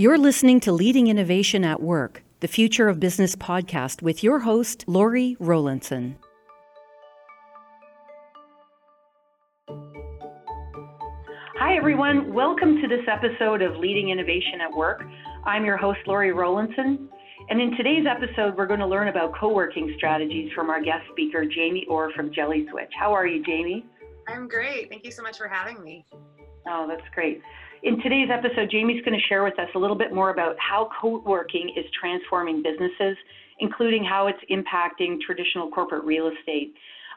You're listening to Leading Innovation at Work, the Future of Business podcast with your host, Lori Rowlandson. Hi, everyone. Welcome to this episode of Leading Innovation at Work. I'm your host, Lori Rowlandson. And in today's episode, we're going to learn about co working strategies from our guest speaker, Jamie Orr from Jelly Switch. How are you, Jamie? I'm great. Thank you so much for having me. Oh, that's great. In today's episode, Jamie's going to share with us a little bit more about how co-working is transforming businesses, including how it's impacting traditional corporate real estate.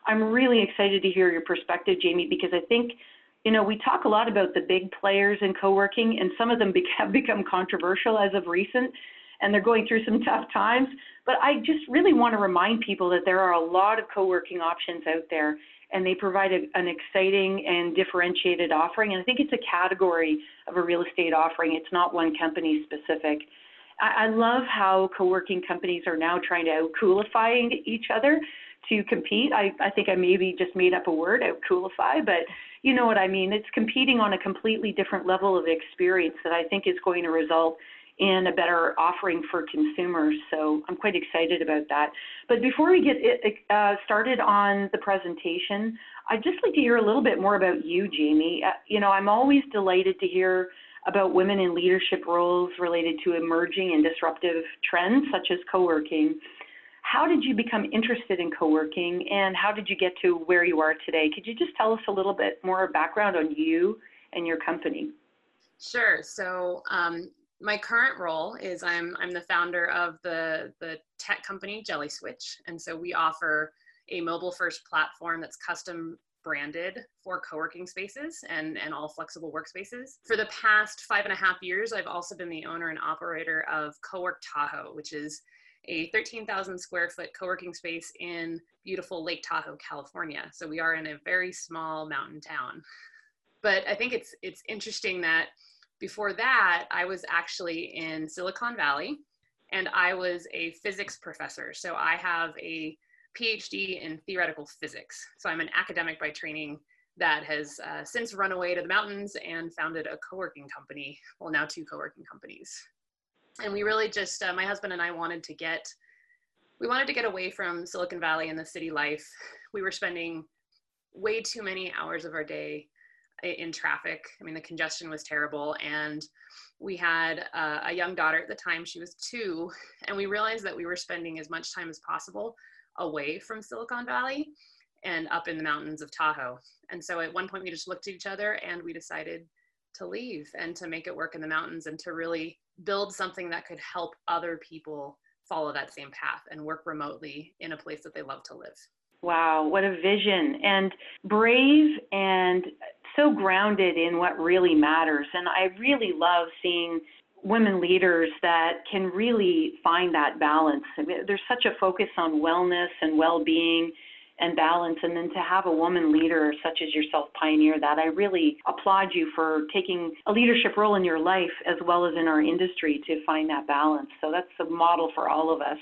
I'm really excited to hear your perspective, Jamie, because I think, you know, we talk a lot about the big players in co-working, and some of them have become controversial as of recent, and they're going through some tough times. But I just really want to remind people that there are a lot of co-working options out there, and they provide a, an exciting and differentiated offering. And I think it's a category of a real estate offering. It's not one company specific. I, I love how co-working companies are now trying to out-coolify each other to compete. I, I think I maybe just made up a word, out-coolify, but you know what I mean. It's competing on a completely different level of experience that I think is going to result and a better offering for consumers. So I'm quite excited about that. But before we get it, uh, started on the presentation, I'd just like to hear a little bit more about you, Jamie. Uh, you know, I'm always delighted to hear about women in leadership roles related to emerging and disruptive trends such as co-working. How did you become interested in co-working and how did you get to where you are today? Could you just tell us a little bit more background on you and your company? Sure. So um, my current role is I'm I'm the founder of the the tech company Jelly Switch, and so we offer a mobile first platform that's custom branded for co-working spaces and, and all flexible workspaces. For the past five and a half years, I've also been the owner and operator of CoWork Tahoe, which is a 13,000 square foot co-working space in beautiful Lake Tahoe, California. So we are in a very small mountain town. But I think it's it's interesting that before that, I was actually in Silicon Valley and I was a physics professor. So I have a PhD in theoretical physics. So I'm an academic by training that has uh, since run away to the mountains and founded a co working company. Well, now two co working companies. And we really just, uh, my husband and I wanted to get, we wanted to get away from Silicon Valley and the city life. We were spending way too many hours of our day in traffic. I mean, the congestion was terrible. And we had uh, a young daughter at the time, she was two, and we realized that we were spending as much time as possible away from Silicon Valley and up in the mountains of Tahoe. And so at one point, we just looked at each other and we decided to leave and to make it work in the mountains and to really build something that could help other people follow that same path and work remotely in a place that they love to live. Wow, what a vision and brave and so grounded in what really matters. And I really love seeing women leaders that can really find that balance. There's such a focus on wellness and well being and balance. And then to have a woman leader such as yourself pioneer that, I really applaud you for taking a leadership role in your life as well as in our industry to find that balance. So that's a model for all of us.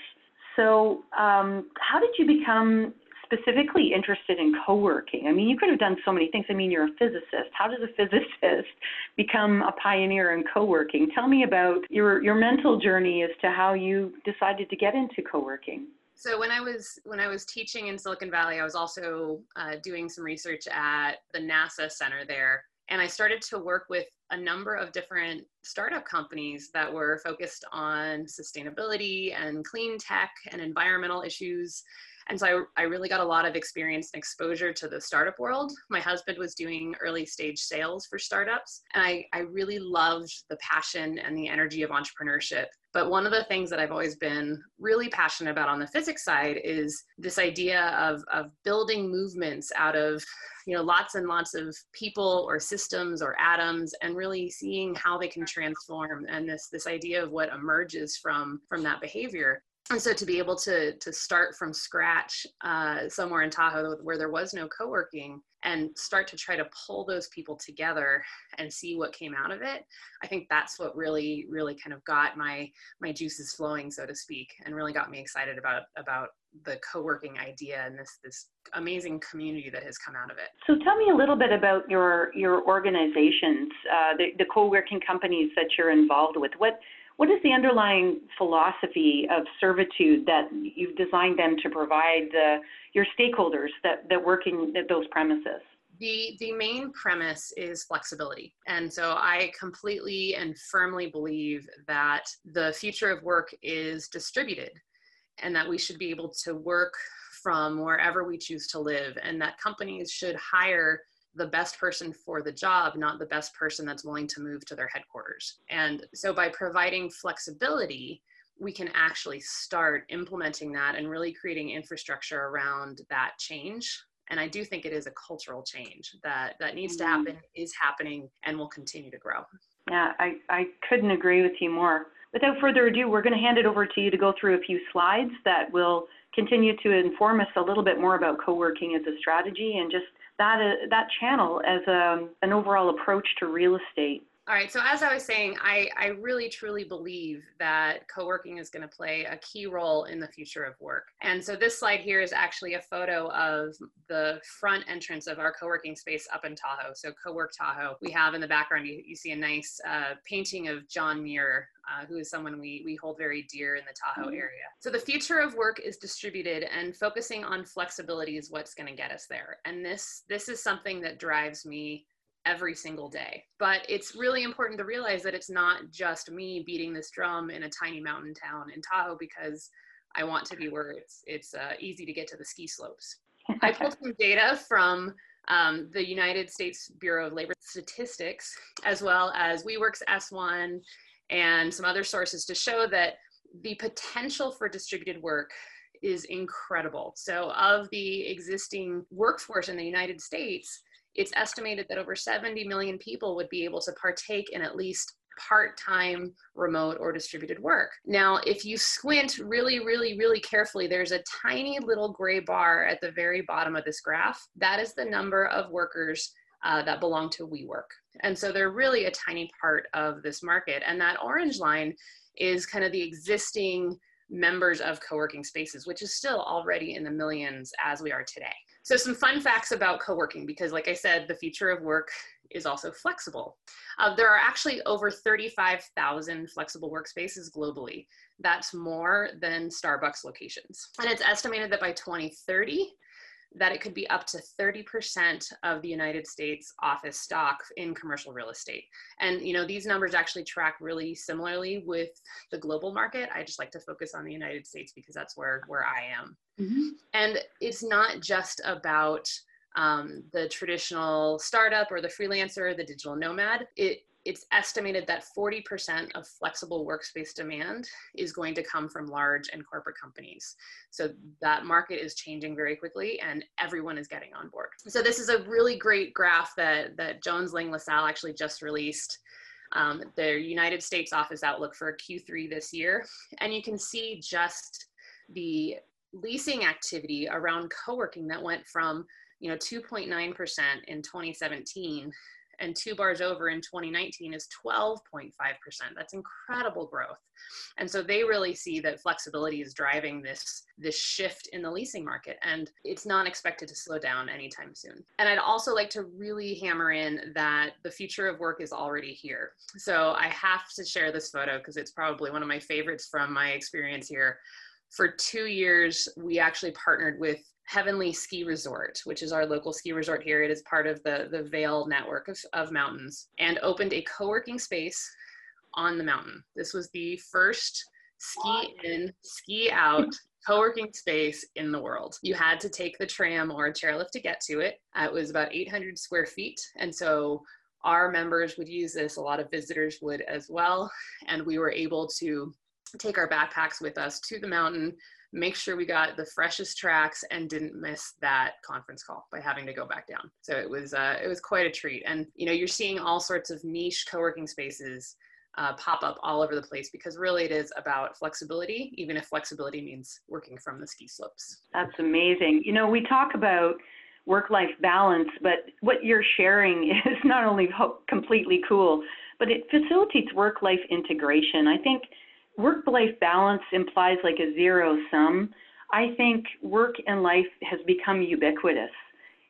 So, um, how did you become specifically interested in co-working? I mean, you could have done so many things. I mean, you're a physicist. How does a physicist become a pioneer in co-working? Tell me about your your mental journey as to how you decided to get into co-working. So when I was when I was teaching in Silicon Valley, I was also uh, doing some research at the NASA center there, and I started to work with a number of different startup companies that were focused on sustainability and clean tech and environmental issues and so I, I really got a lot of experience and exposure to the startup world. My husband was doing early stage sales for startups, and I, I really loved the passion and the energy of entrepreneurship. But one of the things that I've always been really passionate about on the physics side is this idea of, of building movements out of you know lots and lots of people or systems or atoms and really seeing how they can transform and this this idea of what emerges from from that behavior and so to be able to to start from scratch uh, somewhere in Tahoe where there was no co-working and start to try to pull those people together and see what came out of it, I think that's what really really kind of got my my juices flowing, so to speak, and really got me excited about about the co-working idea and this this amazing community that has come out of it. So tell me a little bit about your your organizations, uh, the, the co-working companies that you're involved with. What what is the underlying philosophy of servitude that you've designed them to provide the, your stakeholders that, that working at those premises? The, the main premise is flexibility. And so I completely and firmly believe that the future of work is distributed and that we should be able to work from wherever we choose to live and that companies should hire the best person for the job, not the best person that's willing to move to their headquarters. And so by providing flexibility, we can actually start implementing that and really creating infrastructure around that change. And I do think it is a cultural change that that needs to mm-hmm. happen, is happening, and will continue to grow. Yeah, I, I couldn't agree with you more. Without further ado, we're going to hand it over to you to go through a few slides that will continue to inform us a little bit more about co-working as a strategy and just that uh, that channel as a, um, an overall approach to real estate. All right. So as I was saying, I, I really truly believe that co-working is going to play a key role in the future of work. And so this slide here is actually a photo of the front entrance of our co-working space up in Tahoe. So Co-work Tahoe. We have in the background, you, you see a nice uh, painting of John Muir, uh, who is someone we, we hold very dear in the Tahoe mm-hmm. area. So the future of work is distributed and focusing on flexibility is what's going to get us there. And this, this is something that drives me every single day. But it's really important to realize that it's not just me beating this drum in a tiny mountain town in Tahoe because I want to be where it's it's uh, easy to get to the ski slopes. I pulled some data from um, the United States Bureau of Labor Statistics, as well as WeWork's S1 and some other sources to show that the potential for distributed work is incredible. So, of the existing workforce in the United States, it's estimated that over 70 million people would be able to partake in at least part-time remote or distributed work. Now, if you squint really, really, really carefully, there's a tiny little gray bar at the very bottom of this graph. That is the number of workers uh, that belong to WeWork. And so they're really a tiny part of this market. And that orange line is kind of the existing members of co-working spaces, which is still already in the millions as we are today. So some fun facts about co-working, because like I said, the future of work is also flexible. Uh, there are actually over 35,000 flexible workspaces globally. That's more than Starbucks locations. And it's estimated that by 2030, that it could be up to 30% of the United States office stock in commercial real estate. And you know, these numbers actually track really similarly with the global market. I just like to focus on the United States because that's where where I am. Mm-hmm. And it's not just about um, the traditional startup or the freelancer, the digital nomad. It it's estimated that 40% of flexible workspace demand is going to come from large and corporate companies. So that market is changing very quickly and everyone is getting on board. So this is a really great graph that, that Jones Lang LaSalle actually just released. Um, their United States office outlook for Q3 this year. And you can see just the leasing activity around co-working that went from you know 2.9% in 2017 and two bars over in 2019 is 12.5%. That's incredible growth. And so they really see that flexibility is driving this, this shift in the leasing market, and it's not expected to slow down anytime soon. And I'd also like to really hammer in that the future of work is already here. So I have to share this photo because it's probably one of my favorites from my experience here for two years, we actually partnered with Heavenly Ski Resort, which is our local ski resort here. It is part of the, the Vail network of, of mountains and opened a co working space on the mountain. This was the first ski in, ski out co working space in the world. You had to take the tram or a chairlift to get to it. Uh, it was about 800 square feet. And so our members would use this, a lot of visitors would as well. And we were able to take our backpacks with us to the mountain make sure we got the freshest tracks and didn't miss that conference call by having to go back down. So it was uh, it was quite a treat. And you know, you're seeing all sorts of niche co-working spaces uh, pop up all over the place because really it is about flexibility, even if flexibility means working from the ski slopes. That's amazing. You know, we talk about work life balance, but what you're sharing is not only completely cool, but it facilitates work life integration. I think work life balance implies like a zero sum. I think work and life has become ubiquitous.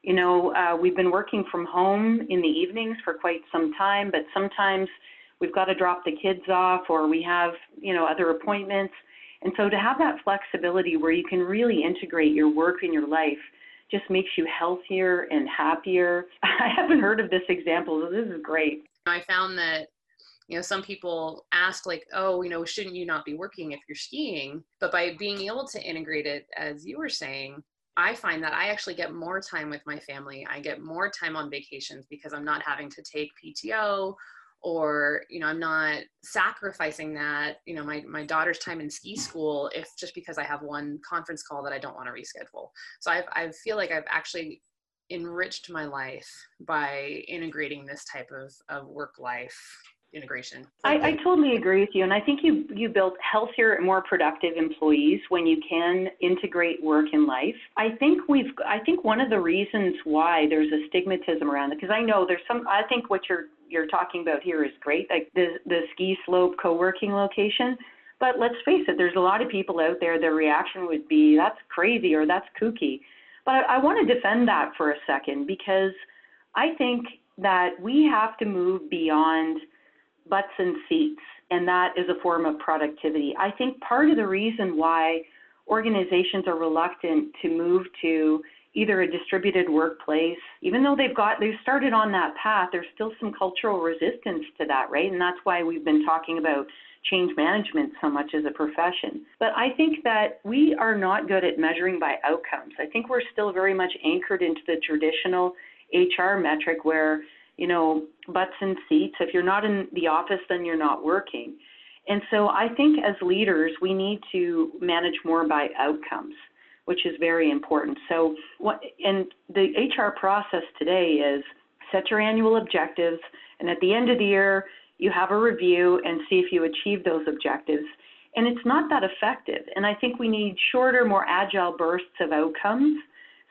You know, uh, we've been working from home in the evenings for quite some time, but sometimes we've got to drop the kids off or we have, you know, other appointments. And so to have that flexibility where you can really integrate your work and your life just makes you healthier and happier. I haven't heard of this example, so this is great. I found that you know some people ask like oh you know shouldn't you not be working if you're skiing? But by being able to integrate it as you were saying I find that I actually get more time with my family. I get more time on vacations because I'm not having to take PTO or you know i'm not sacrificing that you know my, my daughter's time in ski school if just because i have one conference call that i don't want to reschedule. So I've, i feel like i've actually enriched my life by integrating this type of, of work life integration. I, I, totally agree with you, and I think you you build healthier and more productive employees when you can integrate work and life. I think we've I think one of the reasons why there's a stigmatism around it because I know there's some I think what you're you're talking about here is great, like the the ski slope co-working location. But let's face it, there's a lot of people out there. Their reaction would be, "That's crazy" or "That's kooky." But I, I want to defend that for a second because I think that we have to move beyond butts and seats, and that is a form of productivity. I think part of the reason why organizations are reluctant to move to either a distributed workplace, even though they've got they've started on that path, there's still some cultural resistance to that, right? And that's why we've been talking about change management so much as a profession. But I think that we are not good at measuring by outcomes. I think we're still very much anchored into the traditional HR metric where you know, butts and seats. If you're not in the office, then you're not working. And so I think as leaders, we need to manage more by outcomes, which is very important. So, what, and the HR process today is set your annual objectives, and at the end of the year, you have a review and see if you achieve those objectives. And it's not that effective. And I think we need shorter, more agile bursts of outcomes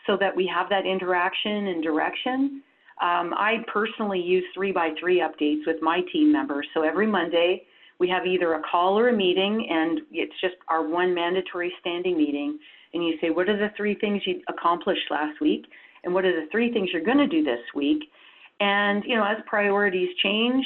so that we have that interaction and direction um, I personally use three by three updates with my team members. So every Monday, we have either a call or a meeting, and it's just our one mandatory standing meeting. And you say, what are the three things you accomplished last week? And what are the three things you're going to do this week? And, you know, as priorities change,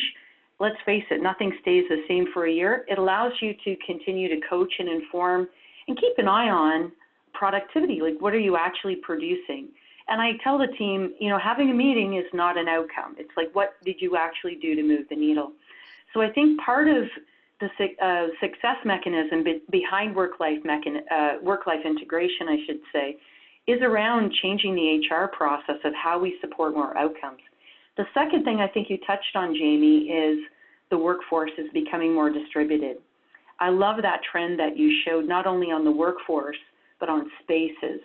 let's face it, nothing stays the same for a year. It allows you to continue to coach and inform and keep an eye on productivity. Like, what are you actually producing? And I tell the team, you know, having a meeting is not an outcome. It's like, what did you actually do to move the needle? So I think part of the uh, success mechanism be- behind work-life mechan- uh, work-life integration, I should say, is around changing the HR process of how we support more outcomes. The second thing I think you touched on, Jamie, is the workforce is becoming more distributed. I love that trend that you showed not only on the workforce, but on spaces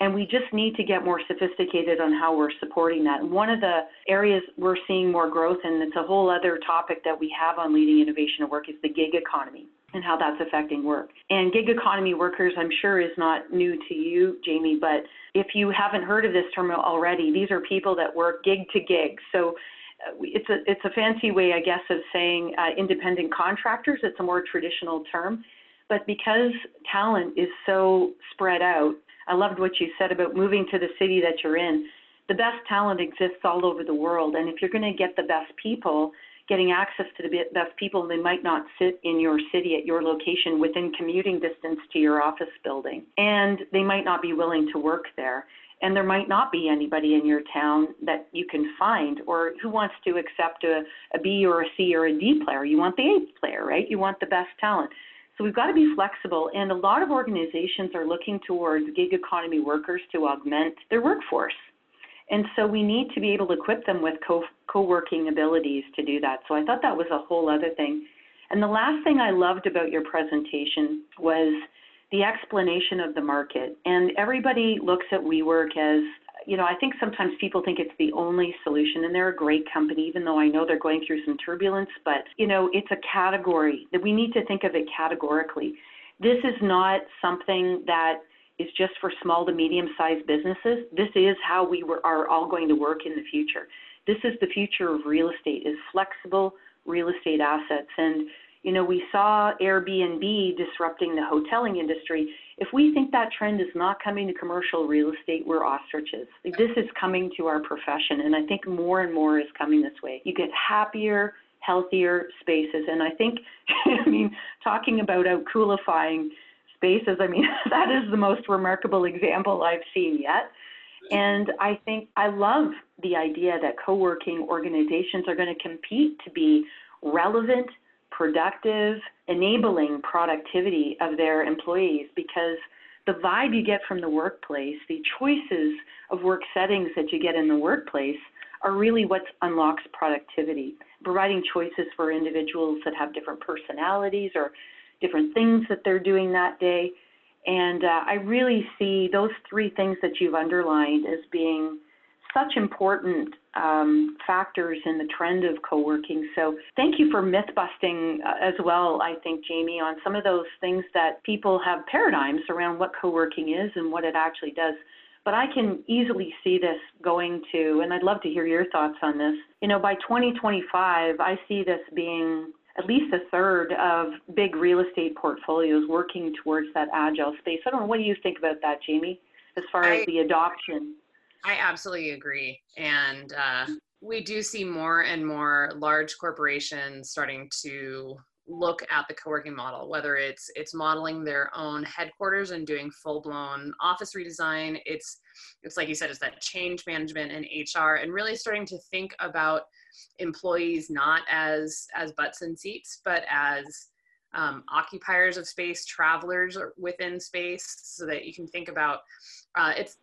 and we just need to get more sophisticated on how we're supporting that. And one of the areas we're seeing more growth in, it's a whole other topic that we have on leading innovation at work, is the gig economy and how that's affecting work. And gig economy workers, I'm sure, is not new to you, Jamie, but if you haven't heard of this term already, these are people that work gig to gig. So uh, it's a it's a fancy way, I guess, of saying uh, independent contractors. It's a more traditional term, but because talent is so spread out, I loved what you said about moving to the city that you're in. The best talent exists all over the world, and if you're going to get the best people, getting access to the best people, they might not sit in your city at your location within commuting distance to your office building, and they might not be willing to work there. And there might not be anybody in your town that you can find or who wants to accept a, a B or a C or a D player. You want the A player, right? You want the best talent. So we've got to be flexible, and a lot of organizations are looking towards gig economy workers to augment their workforce. And so we need to be able to equip them with co- co-working abilities to do that. So I thought that was a whole other thing. And the last thing I loved about your presentation was the explanation of the market. And everybody looks at WeWork as, you know, I think sometimes people think it's the only solution, and they're a great company, even though I know they're going through some turbulence. But, you know, it's a category that we need to think of it categorically. This is not something that is just for small to medium sized businesses. This is how we were, are all going to work in the future. This is the future of real estate is flexible real estate assets. And, you know, we saw Airbnb disrupting the hoteling industry. If we think that trend is not coming to commercial real estate, we're ostriches. This is coming to our profession, and I think more and more is coming this way. You get happier, healthier spaces, and I think, I mean, talking about out coolifying spaces, I mean, that is the most remarkable example I've seen yet. And I think I love the idea that co working organizations are going to compete to be relevant, productive, enabling productivity of their employees because the vibe you get from the workplace, the choices of work settings that you get in the workplace are really what unlocks productivity. Providing choices for individuals that have different personalities or different things that they're doing that day and uh, I really see those three things that you've underlined as being such important um, factors in the trend of co-working. So thank you for myth busting uh, as well, I think, Jamie, on some of those things that people have paradigms around what co-working is and what it actually does. But I can easily see this going to, and I'd love to hear your thoughts on this. You know, by 2025, I see this being at least a third of big real estate portfolios working towards that agile space. I don't know. What do you think about that, Jamie, as far I, as the adoption? I absolutely agree. And uh, we do see more and more large corporations starting to look at the co-working model whether it's it's modeling their own headquarters and doing full-blown office redesign it's it's like you said it's that change management and hr and really starting to think about employees not as as butts and seats, but as um, occupiers of space, travelers within space, so that you can think about uh, it's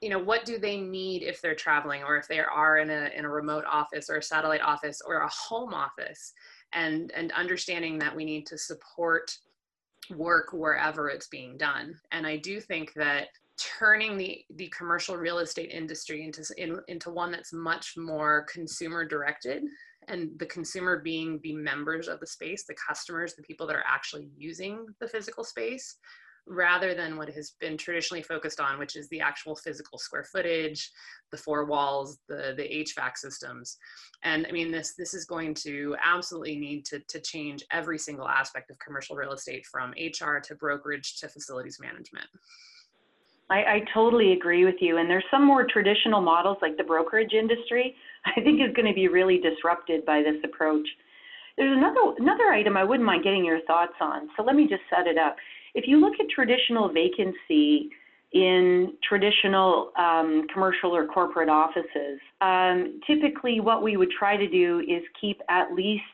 you know what do they need if they're traveling or if they are in a in a remote office or a satellite office or a home office? And and understanding that we need to support work wherever it's being done. And i do think that turning the the commercial real estate industry into in, into one that's much more consumer directed and the consumer being the members of the space the customers the people that are actually using the physical space rather than what has been traditionally focused on which is the actual physical square footage the four walls the the hvac systems and i mean this this is going to absolutely need to to change every single aspect of commercial real estate from hr to brokerage to facilities management I, I totally agree with you. And there's some more traditional models like the brokerage industry, I think is going to be really disrupted by this approach. There's another another item I wouldn't mind getting your thoughts on. So let me just set it up. If you look at traditional vacancy in traditional um, commercial or corporate offices, um, typically what we would try to do is keep at least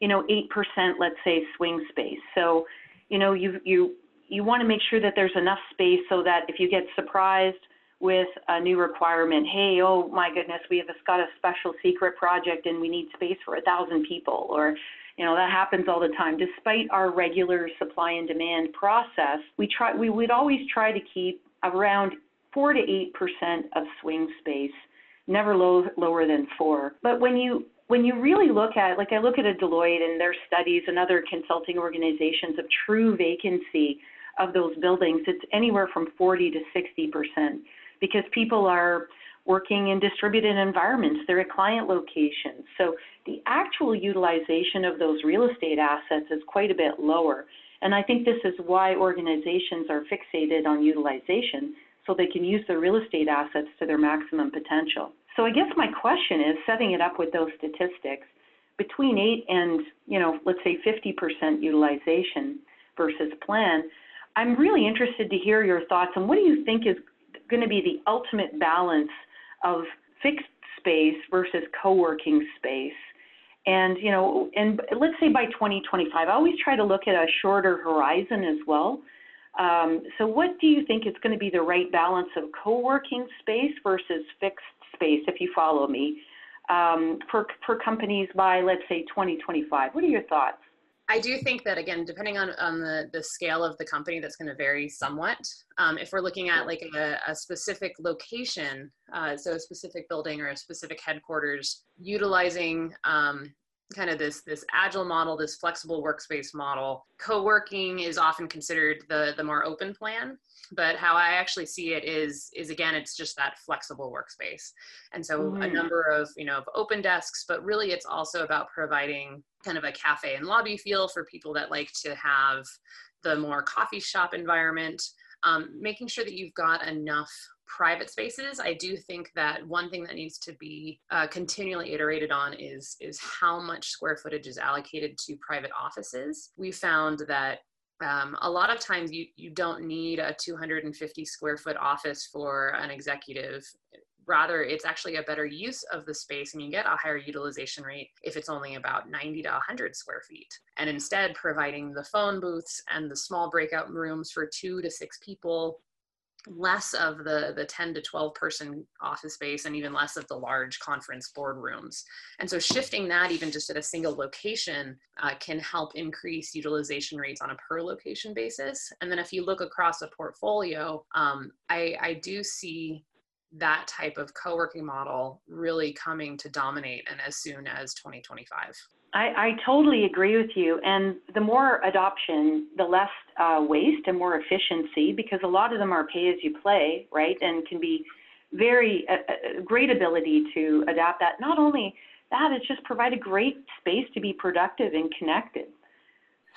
you know 8% let's say swing space. So you know you you you want to make sure that there's enough space so that if you get surprised with a new requirement, hey, oh my goodness, we have got a special secret project and we need space for a thousand people, or you know that happens all the time. Despite our regular supply and demand process, we try we would always try to keep around four to eight percent of swing space, never low, lower than four. But when you when you really look at, like I look at a Deloitte and their studies and other consulting organizations of true vacancy, of those buildings, it's anywhere from 40 to 60 percent because people are working in distributed environments. They're at client locations. So the actual utilization of those real estate assets is quite a bit lower. And I think this is why organizations are fixated on utilization so they can use their real estate assets to their maximum potential. So I guess my question is setting it up with those statistics between 8 and, you know, let's say 50% utilization versus plan, I'm really interested to hear your thoughts on what do you think is going to be the ultimate balance of fixed space versus co-working space. And you know and let's say by 2025 i always try to look at a shorter horizon as well. Um, so what do you think is going to be the right balance of co-working space versus fixed space if you follow me um, for, for companies by let's say 2025 what are your thoughts I do think that again, depending on, on the, the scale of the company, that's going to vary somewhat. Um, if we're looking at like a, a specific location, uh, so a specific building or a specific headquarters, utilizing um, kind of this this agile model, this flexible workspace model, co-working is often considered the the more open plan but how i actually see it is is again it's just that flexible workspace. And so mm-hmm. a number of you know of open desks but really it's also about providing kind of a cafe and lobby feel for people that like to have the more coffee shop environment. Um, making sure that you've got enough private spaces i do think that one thing that needs to be uh, continually iterated on is is how much square footage is allocated to private offices. We found that um, a lot of times you, you don't need a 250 square foot office for an executive. Rather it's actually a better use of the space and you get a higher utilization rate if it's only about 90 to 100 square feet. And instead providing the phone booths and the small breakout rooms for two to six people less of the the 10 to 12 person office space and even less of the large conference boardrooms. And so shifting that even just at a single location uh, can help increase utilization rates on a per location basis. And then if you look across a portfolio um, I, I do see that type of co-working model really coming to dominate and as soon as 2025 I, I totally agree with you. And the more adoption, the less uh, waste and more efficiency, because a lot of them are pay as you play, right? And can be very uh, great ability to adapt that. Not only that, it's just provide a great space to be productive and connected.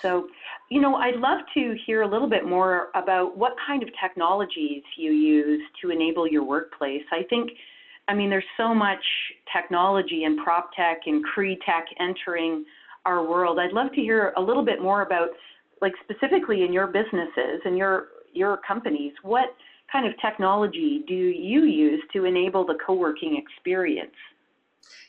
So, you know, I'd love to hear a little bit more about what kind of technologies you use to enable your workplace. I think I mean, there's so much technology and prop tech and CRE tech entering our world. I'd love to hear a little bit more about, like specifically in your businesses and your your companies, what kind of technology do you use to enable the co-working experience?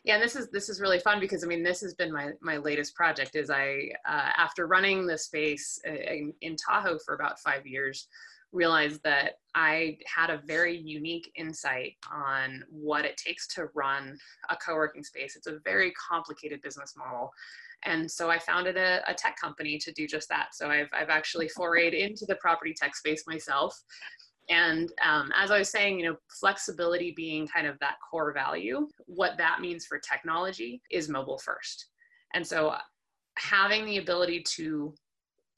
Yeah, and this is this is really fun because I mean this has been my my latest project. Is I uh, after running the space uh, in, in Tahoe for about five years, realized that I had a very unique insight on what it takes to run a co working space. It's a very complicated business model. And so I founded a, a, tech company to do just that. So I've, I've actually forayed into the property tech space myself. And um, as I was saying, you know, flexibility being kind of that core value, what that means for technology is mobile first. And so having the ability to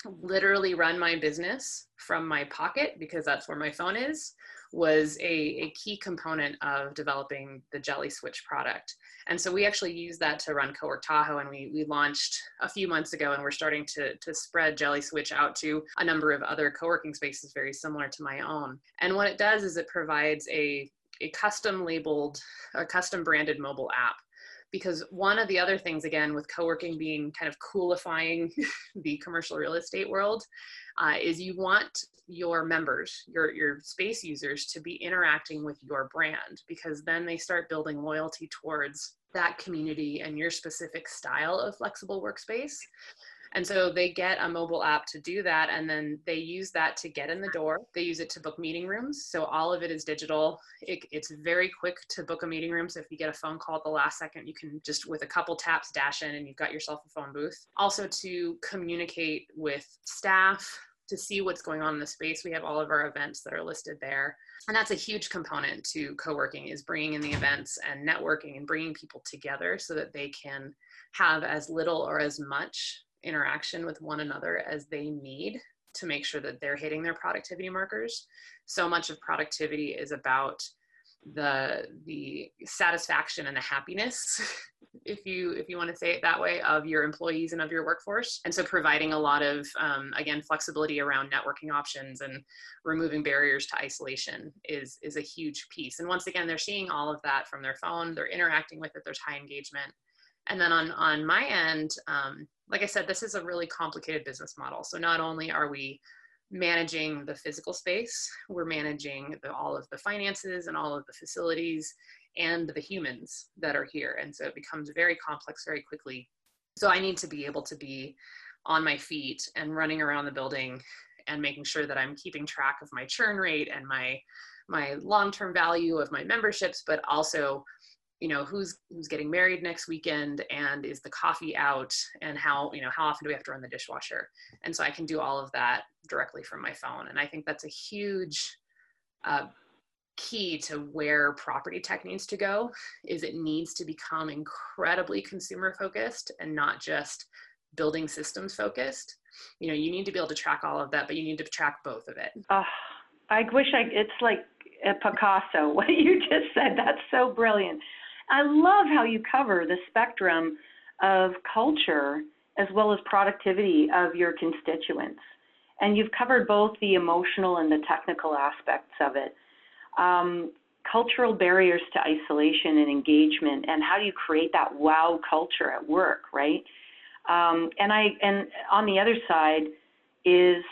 literally run my business from my pocket because that's where my phone is was a, a key component of developing the jelly switch product. And so we actually use that to run cowork tahoe and we, we launched a few months ago and we're starting to, to spread jelly switch out to a number of other co-working spaces very similar to my own. And what it does is it provides a, a custom labeled a custom branded mobile app because one of the other things again with co-working being kind of coolifying the commercial real estate world uh, is you want your members your your space users to be interacting with your brand because then they start building loyalty towards that community and your specific style of flexible workspace and so they get a mobile app to do that. And then they use that to get in the door. They use it to book meeting rooms. So all of it is digital. It, it's very quick to book a meeting room. So if you get a phone call at the last second, you can just with a couple taps dash in and you've got yourself a phone booth. Also to communicate with staff, to see what's going on in the space. We have all of our events that are listed there. And that's a huge component to co-working is bringing in the events and networking and bringing people together so that they can have as little or as much interaction with one another as they need to make sure that they're hitting their productivity markers. So much of productivity is about the the satisfaction and the happiness if you if you want to say it that way of your employees and of your workforce. And so providing a lot of um, again flexibility around networking options and removing barriers to isolation is is a huge piece. And once again they're seeing all of that from their phone they're interacting with it there's high engagement. And then on on my end um, like I said, this is a really complicated business model. So not only are we managing the physical space, we're managing the, all of the finances and all of the facilities and the humans that are here. And so it becomes very complex very quickly. So I need to be able to be on my feet and running around the building and making sure that I'm keeping track of my churn rate and my my long-term value of my memberships, but also you know who's who's getting married next weekend and is the coffee out and how you know how often do we have to run the dishwasher? And so i can do all of that directly from my phone. And i think that's a huge uh, key to where property tech needs to go is it needs to become incredibly consumer focused and not just building systems focused. You know you need to be able to track all of that but you need to track both of it. Uh, i wish i it's like a picasso what you just said that's so brilliant i love how you cover the spectrum of culture as well as productivity of your constituents and you've covered both the emotional and the technical aspects of it um, cultural barriers to isolation and engagement, and how do you create that wow culture at work, right? Um, and I and on the other side is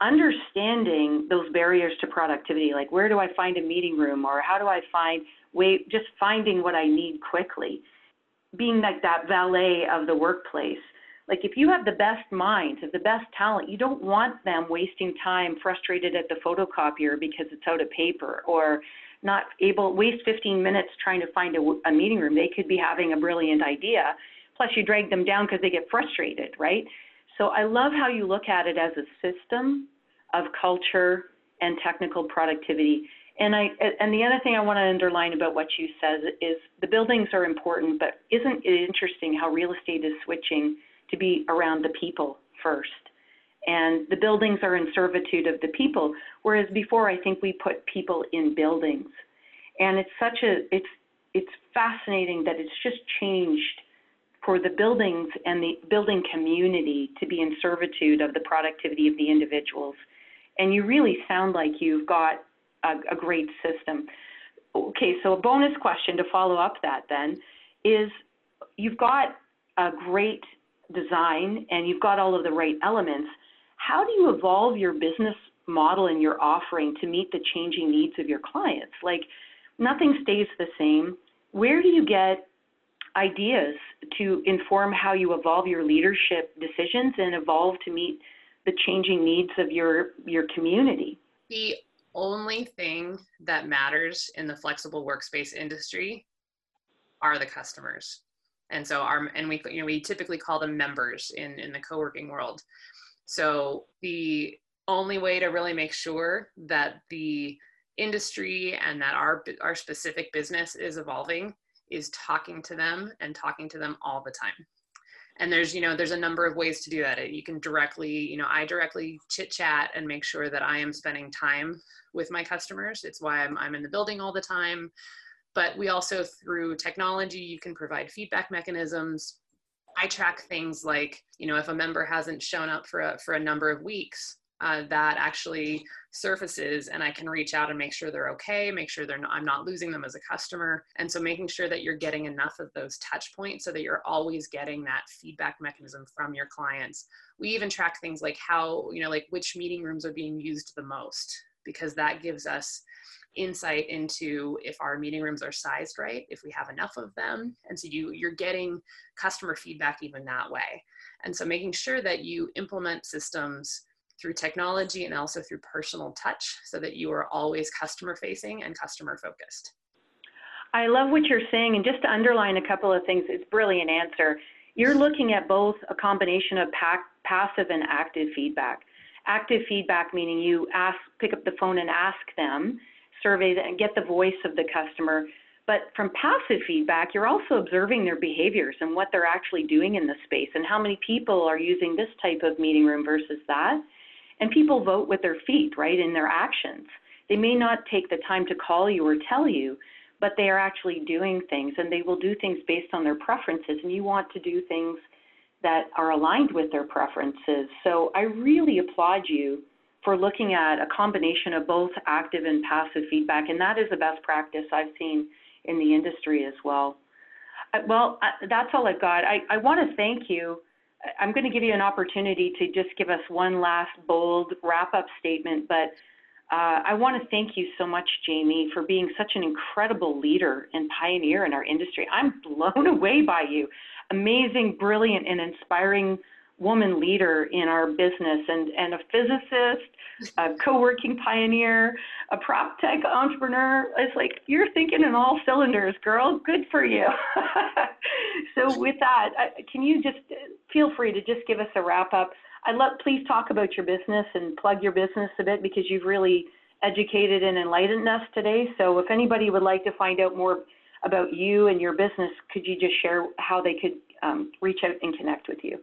understanding those barriers to productivity, like where do I find a meeting room, or how do I find way just finding what I need quickly, being like that valet of the workplace. Like if you have the best minds, the best talent, you don't want them wasting time frustrated at the photocopier because it's out of paper or not able waste 15 minutes trying to find a, a meeting room. They could be having a brilliant idea. Plus you drag them down because they get frustrated, right? So I love how you look at it as a system of culture and technical productivity. And I and the other thing I want to underline about what you said is the buildings are important, but isn't it interesting how real estate is switching to be around the people first. And the buildings are in servitude of the people, whereas before I think we put people in buildings. And it's such a it's it's fascinating that it's just changed for the buildings and the building community to be in servitude of the productivity of the individuals. And you really sound like you've got a, a great system. Okay, so a bonus question to follow up that then is you've got a great design and you've got all of the right elements, how do you evolve your business model and your offering to meet the changing needs of your clients? Like nothing stays the same. Where do you get ideas to inform how you evolve your leadership decisions and evolve to meet the changing needs of your your community? The only thing that matters in the flexible workspace industry are the customers. And so our and we you know we typically call them members in in the co-working world. So the only way to really make sure that the industry and that our our specific business is evolving is talking to them and talking to them all the time and there's you know there's a number of ways to do that. You can directly you know i directly chit chat and make sure that i am spending time with my customers. It's why i'm, I'm in the building all the time. But we also, through technology, you can provide feedback mechanisms. I track things like, you know, if a member hasn't shown up for a, for a number of weeks, uh, that actually surfaces and I can reach out and make sure they're okay, make sure they're not, I'm not losing them as a customer. And so making sure that you're getting enough of those touch points so that you're always getting that feedback mechanism from your clients. We even track things like how, you know, like which meeting rooms are being used the most because that gives us insight into if our meeting rooms are sized right, if we have enough of them. And so you, you're getting customer feedback even that way. And so making sure that you implement systems through technology and also through personal touch so that you are always customer facing and customer focused. I love what you're saying. And just to underline a couple of things, it's brilliant answer. You're looking at both a combination of passive and active feedback. Active feedback meaning you ask, pick up the phone and ask them survey and get the voice of the customer. But from passive feedback, you're also observing their behaviors and what they're actually doing in the space and how many people are using this type of meeting room versus that. And people vote with their feet, right, in their actions. They may not take the time to call you or tell you, but they are actually doing things and they will do things based on their preferences. And you want to do things that are aligned with their preferences. So I really applaud you for looking at a combination of both active and passive feedback, and that is the best practice I've seen in the industry as well. Uh, well, uh, that's all I've got. I, I want to thank you. I'm going to give you an opportunity to just give us one last bold wrap up statement, but uh, I want to thank you so much, Jamie, for being such an incredible leader and pioneer in our industry. I'm blown away by you. Amazing, brilliant, and inspiring woman leader in our business and, and a physicist, a co-working pioneer, a prop tech entrepreneur. It's like you're thinking in all cylinders, girl. Good for you. so with that, can you just feel free to just give us a wrap up? I'd love, please talk about your business and plug your business a bit because you've really educated and enlightened us today. So if anybody would like to find out more about you and your business, could you just share how they could um, reach out and connect with you?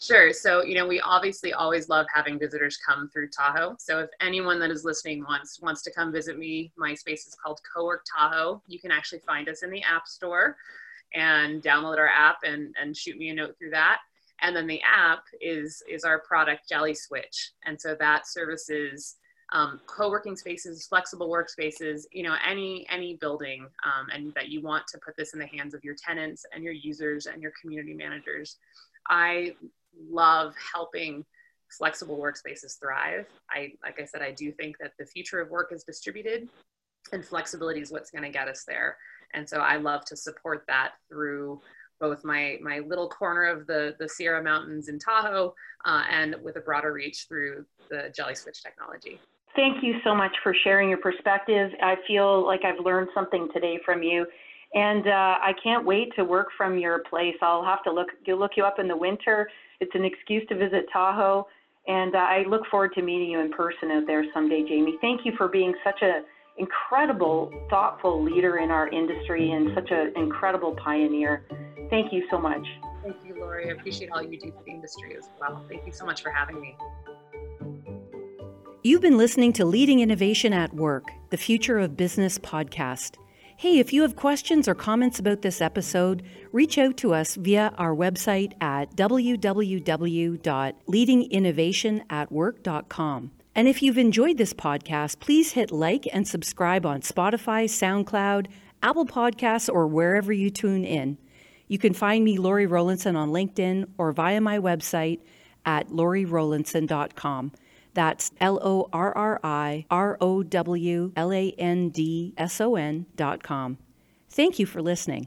Sure. So, you know, we obviously always love having visitors come through Tahoe. So, if anyone that is listening wants wants to come visit me, my space is called Cowork Tahoe. You can actually find us in the App Store and download our app and, and shoot me a note through that. And then the app is is our product Jelly Switch, and so that services um, co-working spaces, flexible workspaces, you know, any any building, um, and that you want to put this in the hands of your tenants and your users and your community managers. I love helping flexible workspaces thrive. I, like I said, I do think that the future of work is distributed and flexibility is what's going to get us there. And so I love to support that through both my, my little corner of the, the Sierra Mountains in Tahoe uh, and with a broader reach through the Jelly Switch technology. Thank you so much for sharing your perspective. I feel like I've learned something today from you. And uh, I can't wait to work from your place. I'll have to look look you up in the winter. It's an excuse to visit Tahoe, and uh, I look forward to meeting you in person out there someday, Jamie. Thank you for being such an incredible, thoughtful leader in our industry and such an incredible pioneer. Thank you so much. Thank you, Lorri. I appreciate all you do for the industry as well. Thank you so much for having me. You've been listening to Leading Innovation at Work, the Future of Business podcast. Hey, if you have questions or comments about this episode, reach out to us via our website at www.leadinginnovationatwork.com. And if you've enjoyed this podcast, please hit like and subscribe on Spotify, SoundCloud, Apple Podcasts, or wherever you tune in. You can find me, Lorri Rowlandson, on LinkedIn or via my website at lorrirowlandson.com. That's L O R R I R O W L A N D S O N dot com. Thank you for listening.